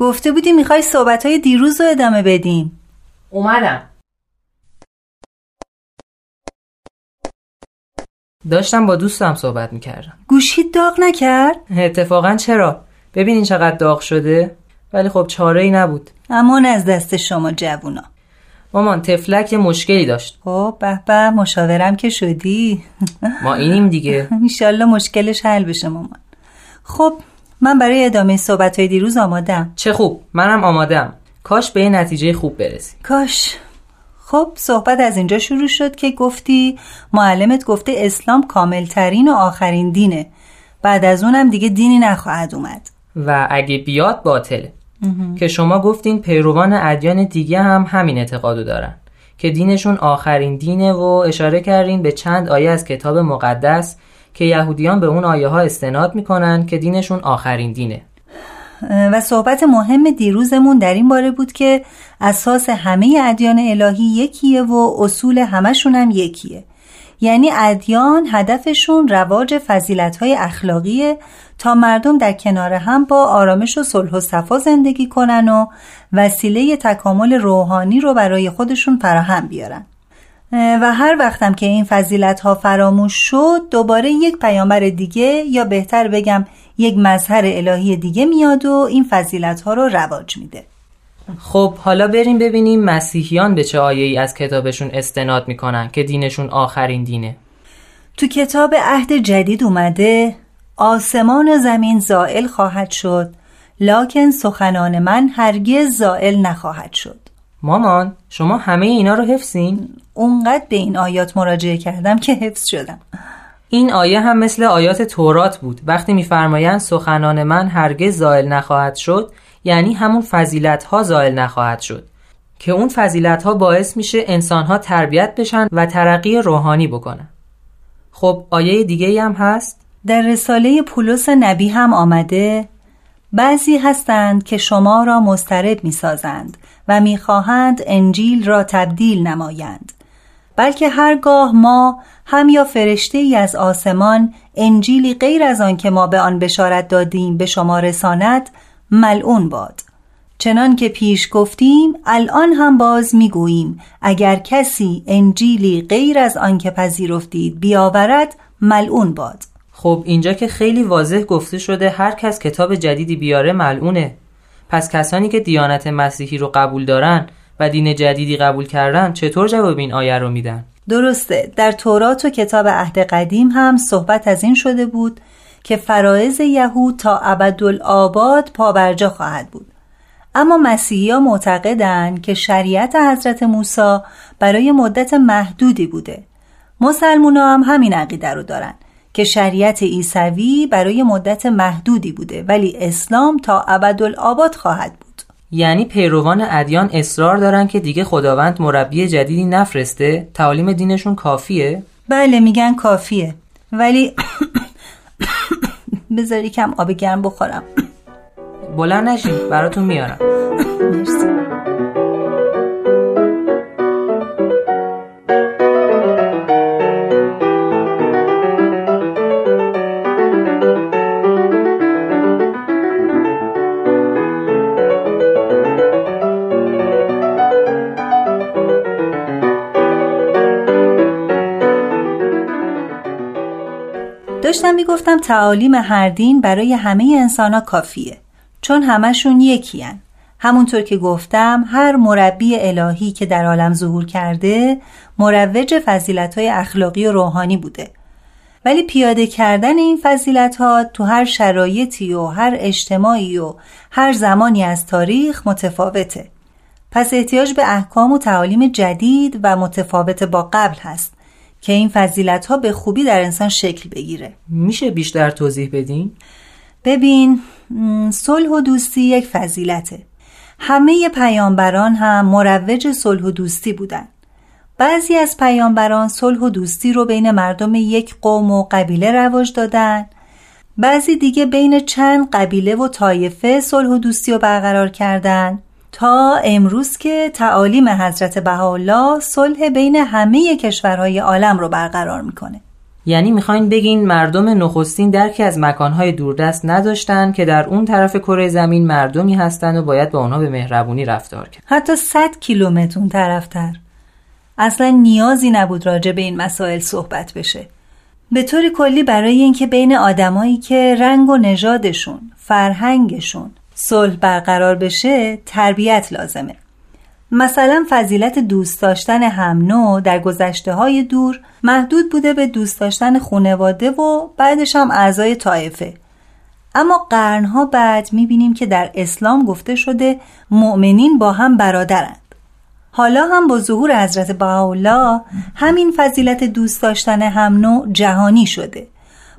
گفته بودی می‌خوای صحبت های دیروز رو ادامه بدیم. اومدم. داشتم با دوستم صحبت می‌کردم. گوشید داغ نکرد؟ اتفاقا چرا؟ ببینین چقدر داغ شده؟ ولی خب چاره ای نبود. امان از دست شما جوونا. مامان تفلک یه مشکلی داشت. خب به به مشاورم که شدی. ما اینیم دیگه. ایشالله مشکلش حل بشه مامان. خب من برای ادامه صحبت های دیروز آمادم چه خوب. منم آمادم کاش به یه نتیجه خوب برسی. کاش. خب صحبت از اینجا شروع شد که گفتی معلمت گفته اسلام کاملترین و آخرین دینه. بعد از اونم دیگه دینی نخواهد اومد. و اگه بیاد باطله. که شما گفتین پیروان ادیان دیگه هم همین اعتقادو دارن. که دینشون آخرین دینه و اشاره کردین به چند آیه از کتاب مقدس که یهودیان به اون آیه ها استناد می‌کنن که دینشون آخرین دینه. و صحبت مهم دیروزمون در این باره بود که اساس همه ادیان الهی یکیه و اصول همشون هم یکیه. یعنی ادیان هدفشون رواج فضیلت‌های اخلاقیه تا مردم در کنار هم با آرامش و صلح و صفا زندگی کنن و وسیله تکامل روحانی رو برای خودشون فراهم بیارن. و هر وقتم که این فضیلت ها فراموش شد دوباره یک پیامبر دیگه یا بهتر بگم یک مظهر الهی دیگه میاد و این فضیلت ها رو رواج میده. خب حالا بریم ببینیم مسیحیان به چه آیه ای از کتابشون استناد می‌کنن که دینشون آخرین دینه. تو کتاب عهد جدید اومده آسمان و زمین زائل خواهد شد لکن سخنان من هرگز زائل نخواهد شد. مامان شما همه اینا رو حفظین؟ اونقدر به این آیات مراجعه کردم که حفظ شدم. این آیه هم مثل آیات تورات بود. وقتی میفرمایند سخنان من هرگز زائل نخواهد شد یعنی همون فضیلت ها زائل نخواهد شد. که اون فضیلت ها باعث میشه انسان ها تربیت بشن و ترقی روحانی بکنن. خب آیه دیگه هم هست؟ در رساله پولس نبی هم آمده بعضی هستند که شما را مسترب می‌سازند. و می‌خواهند انجیل را تبدیل نمایند. بلکه هرگاه ما هم یا فرشته ای از آسمان انجیلی غیر از آن که ما به آن بشارت دادیم به شما رساند ملعون باد. چنان که پیش گفتیم الان هم باز می‌گوییم اگر کسی انجیلی غیر از آن که پذیرفتید بیاورد ملعون باد. خب اینجا که خیلی واضح گفته شده هر کس کتاب جدیدی بیاره ملعونه. پس کسانی که دیانت مسیحی رو قبول دارن و دین جدیدی قبول کردن چطور جواب این آیه رو میدن؟ درسته. در تورات و کتاب عهد قدیم هم صحبت از این شده بود که فرائض یهود تا ابدالآباد پابرجا خواهد بود. اما مسیحی ها معتقدند که شریعت حضرت موسی برای مدت محدودی بوده. مسلمونا هم همین عقیده رو دارن. که شریعت عیسوی برای مدت محدودی بوده ولی اسلام تا ابدالآباد خواهد بود. یعنی پیروان ادیان اصرار دارن که دیگه خداوند مربی جدیدی نفرسته؟ تعالیم دینشون کافیه؟ بله میگن کافیه. ولی بذاری کم آب گرم بخورم. بلند نشین براتون میارم. مرسی. داشتم می‌گفتم تعالیم هر دین برای همه انسان ها کافیه چون همشون یکی هن. همونطور که گفتم هر مربی الهی که در عالم ظهور کرده مروج فضیلت های اخلاقی و روحانی بوده. ولی پیاده کردن این فضیلت ها تو هر شرایطی و هر اجتماعی و هر زمانی از تاریخ متفاوته. پس احتیاج به احکام و تعالیم جدید و متفاوت با قبل هست. که این فضیلت ها به خوبی در انسان شکل بگیره میشه بیشتر توضیح بدین؟ ببین صلح و دوستی یک فضیلته همه پیامبران هم مروج صلح و دوستی بودند. بعضی از پیامبران صلح و دوستی رو بین مردم یک قوم و قبیله رواج دادن بعضی دیگه بین چند قبیله و طایفه صلح و دوستی رو برقرار کردن تا امروز که تعالیم حضرت بهاءالله صلح بین همه کشورهای عالم رو برقرار می‌کنه. یعنی می‌خواین بگین مردم نخستین درکی از مکانهای دوردست نداشتن که در اون طرف کره زمین مردمی هستن و باید با آنها به مهربونی رفتار کرد. حتی 100 کیلومتر اون طرفتر. اصلا نیازی نبود راجع به این مسائل صحبت بشه. به طور کلی برای اینکه بین آدمایی که رنگ و نژادشون فرهنگشون صلح برقرار بشه تربیت لازمه. مثلا فضیلت دوست داشتن هم نوع در گذشته های دور محدود بوده به دوست داشتن خونواده و بعدش هم اعضای طایفه. اما قرنها بعد می‌بینیم که در اسلام گفته شده مؤمنین با هم برادرند. حالا هم با ظهور حضرت بهاءالله همین فضیلت دوست داشتن هم نوع جهانی شده.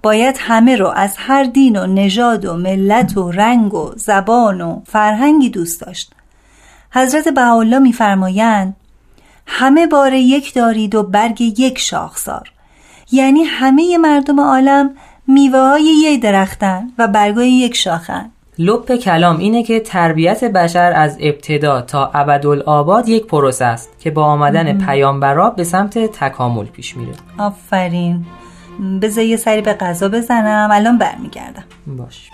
باید همه رو از هر دین و نژاد و ملت و رنگ و زبان و فرهنگی دوست داشت. حضرت بهاءالله میفرمایند همه بار یک دارید و برگ یک شاخسار. یعنی همه مردم عالم میوه های یک درختن و برگای یک شاخن. لپ کلام اینه که تربیت بشر از ابتدا تا ابدالآباد یک پروسه است که با آمدن پیامبرا به سمت تکامل پیش میره. آفرین. بذار یه سری به غذا بزنم. الان برمیگردم. باش.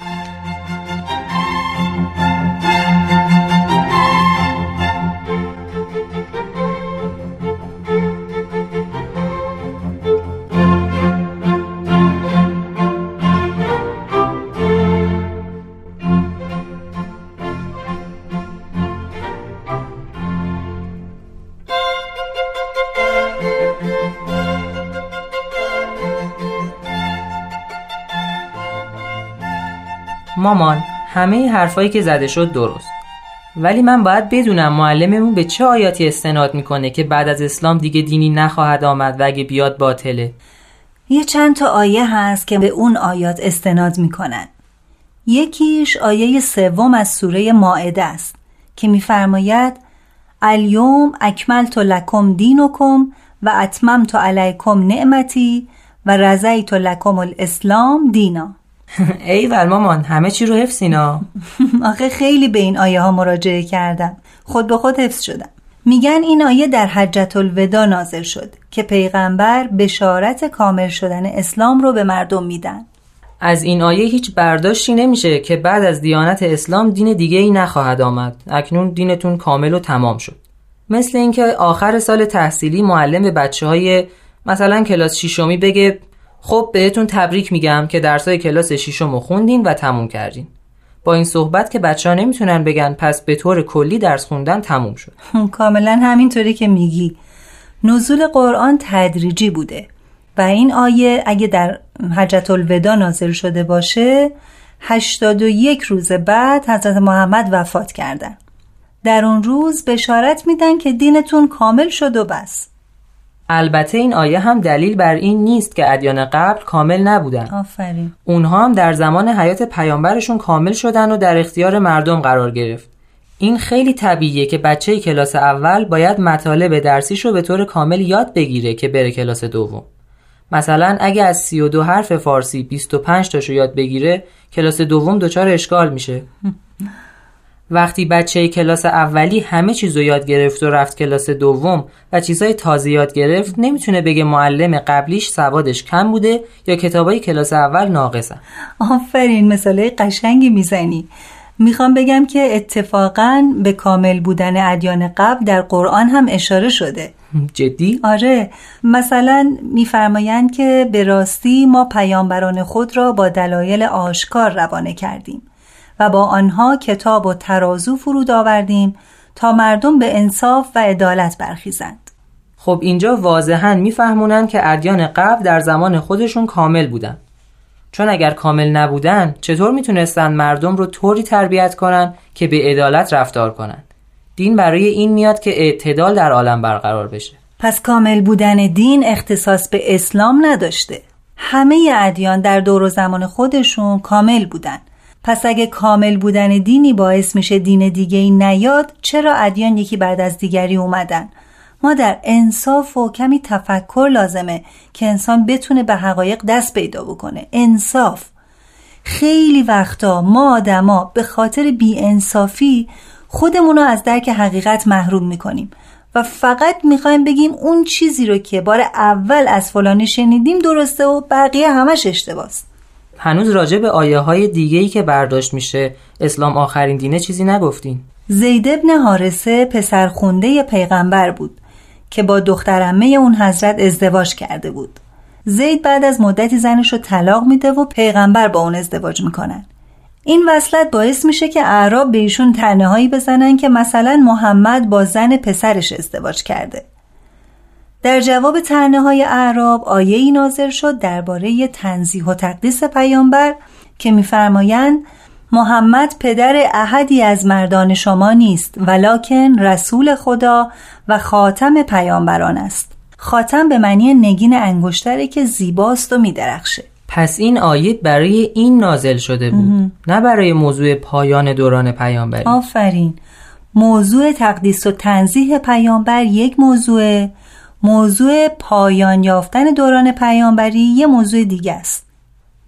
مامان همه حرفایی که زده شد درست. ولی من باید بدونم معلممون به چه آیاتی استناد می‌کنه که بعد از اسلام دیگه دینی نخواهد آمد و اگه بیاد باطله. یه چند تا آیه هست که به اون آیات استناد می‌کنن. یکیش آیه سوم از سوره ماعده است که میفرماید الیوم اکملت لکم دینکم و اتممت علیکم نعمتی و رضیت لکم الاسلام دینا. ای ول مامان همه چی رو حفظ اینا. آخه خیلی به این آیه ها مراجعه کردم. خود به خود حفظ شدم. میگن این آیه در حجت الودا نازل شد که پیغمبر بشارت کامل شدن اسلام رو به مردم میدن. از این آیه هیچ برداشتی نمیشه که بعد از دیانت اسلام دین دیگه ای نخواهد آمد. اکنون دینتون کامل و تمام شد. مثل اینکه آخر سال تحصیلی معلم به بچه های مثلا کلاس شیشمی بگه خب بهتون تبریک میگم که درسای کلاس ششم رو خوندین و تموم کردین. با این صحبت که بچه ها نمی‌تونن بگن پس به طور کلی درس خوندن تموم شد. کاملا همینطوری که میگی. نزول قرآن تدریجی بوده و این آیه اگه در حجت الودا نازل شده باشه 81 روز بعد حضرت محمد وفات کردن. در اون روز بشارت میدن که دینتون کامل شد و بس. البته این آیه هم دلیل بر این نیست که ادیان قبل کامل نبودن. آفرین. اونها هم در زمان حیات پیامبرشون کامل شدن و در اختیار مردم قرار گرفت. این خیلی طبیعیه که بچه کلاس اول باید مطالب درسیش رو به طور کامل یاد بگیره که بره کلاس دوم. مثلا اگه از 32 حرف فارسی 25 تاشو یاد بگیره کلاس دوم دچار اشکال میشه. وقتی بچه کلاس اولی همه چیز رو یاد گرفت و رفت کلاس دوم و چیزهای تازه یاد گرفت نمی‌تونه بگه معلم قبلیش سوادش کم بوده یا کتابای کلاس اول ناقصن آفرین مثاله قشنگی می‌زنی. می‌خوام بگم که اتفاقا به کامل بودن ادیان قبل در قرآن هم اشاره شده. جدی؟ آره مثلا میفرمایند که به راستی ما پیامبران خود را با دلایل آشکار روانه کردیم. و با آنها کتاب و ترازو فرود آوردیم تا مردم به انصاف و عدالت برخیزند. خب اینجا واضحا میفهمونن که ادیان قبل در زمان خودشون کامل بودن. چون اگر کامل نبودن چطور می‌تونستن مردم رو طوری تربیت کنن که به عدالت رفتار کنن؟ دین برای این میاد که اعتدال در عالم برقرار بشه. پس کامل بودن دین اختصاص به اسلام نداشته. همه ادیان در دور و زمان خودشون کامل بودن. پس اگه کامل بودن دینی باعث میشه دین دیگه ای نیاد چرا ادیان یکی بعد از دیگری اومدن؟ ما در انصاف و کمی تفکر لازمه که انسان بتونه به حقایق دست پیدا بکنه. انصاف. خیلی وقتا ما آدما به خاطر بی انصافی خودمون رو از درک حقیقت محروم می‌کنیم و فقط می‌خوایم بگیم اون چیزی رو که بار اول از فلانی شنیدیم درسته و بقیه همش اشتباست. هنوز راجع به آیه های دیگه ای که برداشت میشه. اسلام آخرین دینه چیزی نگفتین. زید ابن حارسه پسر خونده پیغمبر بود که با دخترمه اون حضرت ازدواج کرده بود. زید بعد از مدتی زنش رو طلاق میده و پیغمبر با اون ازدواج می‌کنن. این وصلت باعث میشه که اعراب به ایشون تنه هایی بزنن که مثلا محمد با زن پسرش ازدواج کرده. در جواب تنه های اعراب آیه ای نازل شد درباره تنزیح و تقدیس پیامبر که میفرمایند محمد پدر احدی از مردان شما نیست ولکن رسول خدا و خاتم پیامبران است. خاتم به معنی نگین انگشتره که زیباست و میدرخشه. پس این آیه برای این نازل شده بود نه برای موضوع پایان دوران پیامبری. آفرین. موضوع تقدیس و تنزیح پیامبر یک موضوع موضوع پایان یافتن دوران پیامبری یه موضوع دیگه است.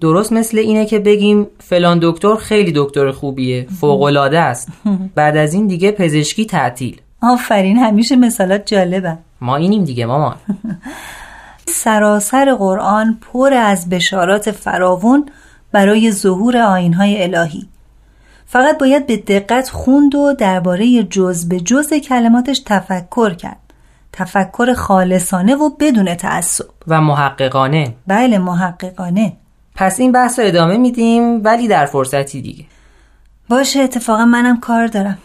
درست مثل اینه که بگیم فلان دکتر خیلی دکتر خوبیه فوقالعاده است. بعد از این دیگه پزشکی تعطیل. آفرین همیشه مثالات جالبه ما اینیم دیگه مامان. سراسر قرآن پر از بشارات فراوون برای ظهور آینهای الهی. فقط باید به دقت خوند و درباره جز به جز کلماتش تفکر کرد. تفکر خالصانه و بدون تعصب. و محققانه. بله محققانه. پس این بحث رو ادامه میدیم ولی در فرصتی دیگه. باشه اتفاقا منم کار دارم.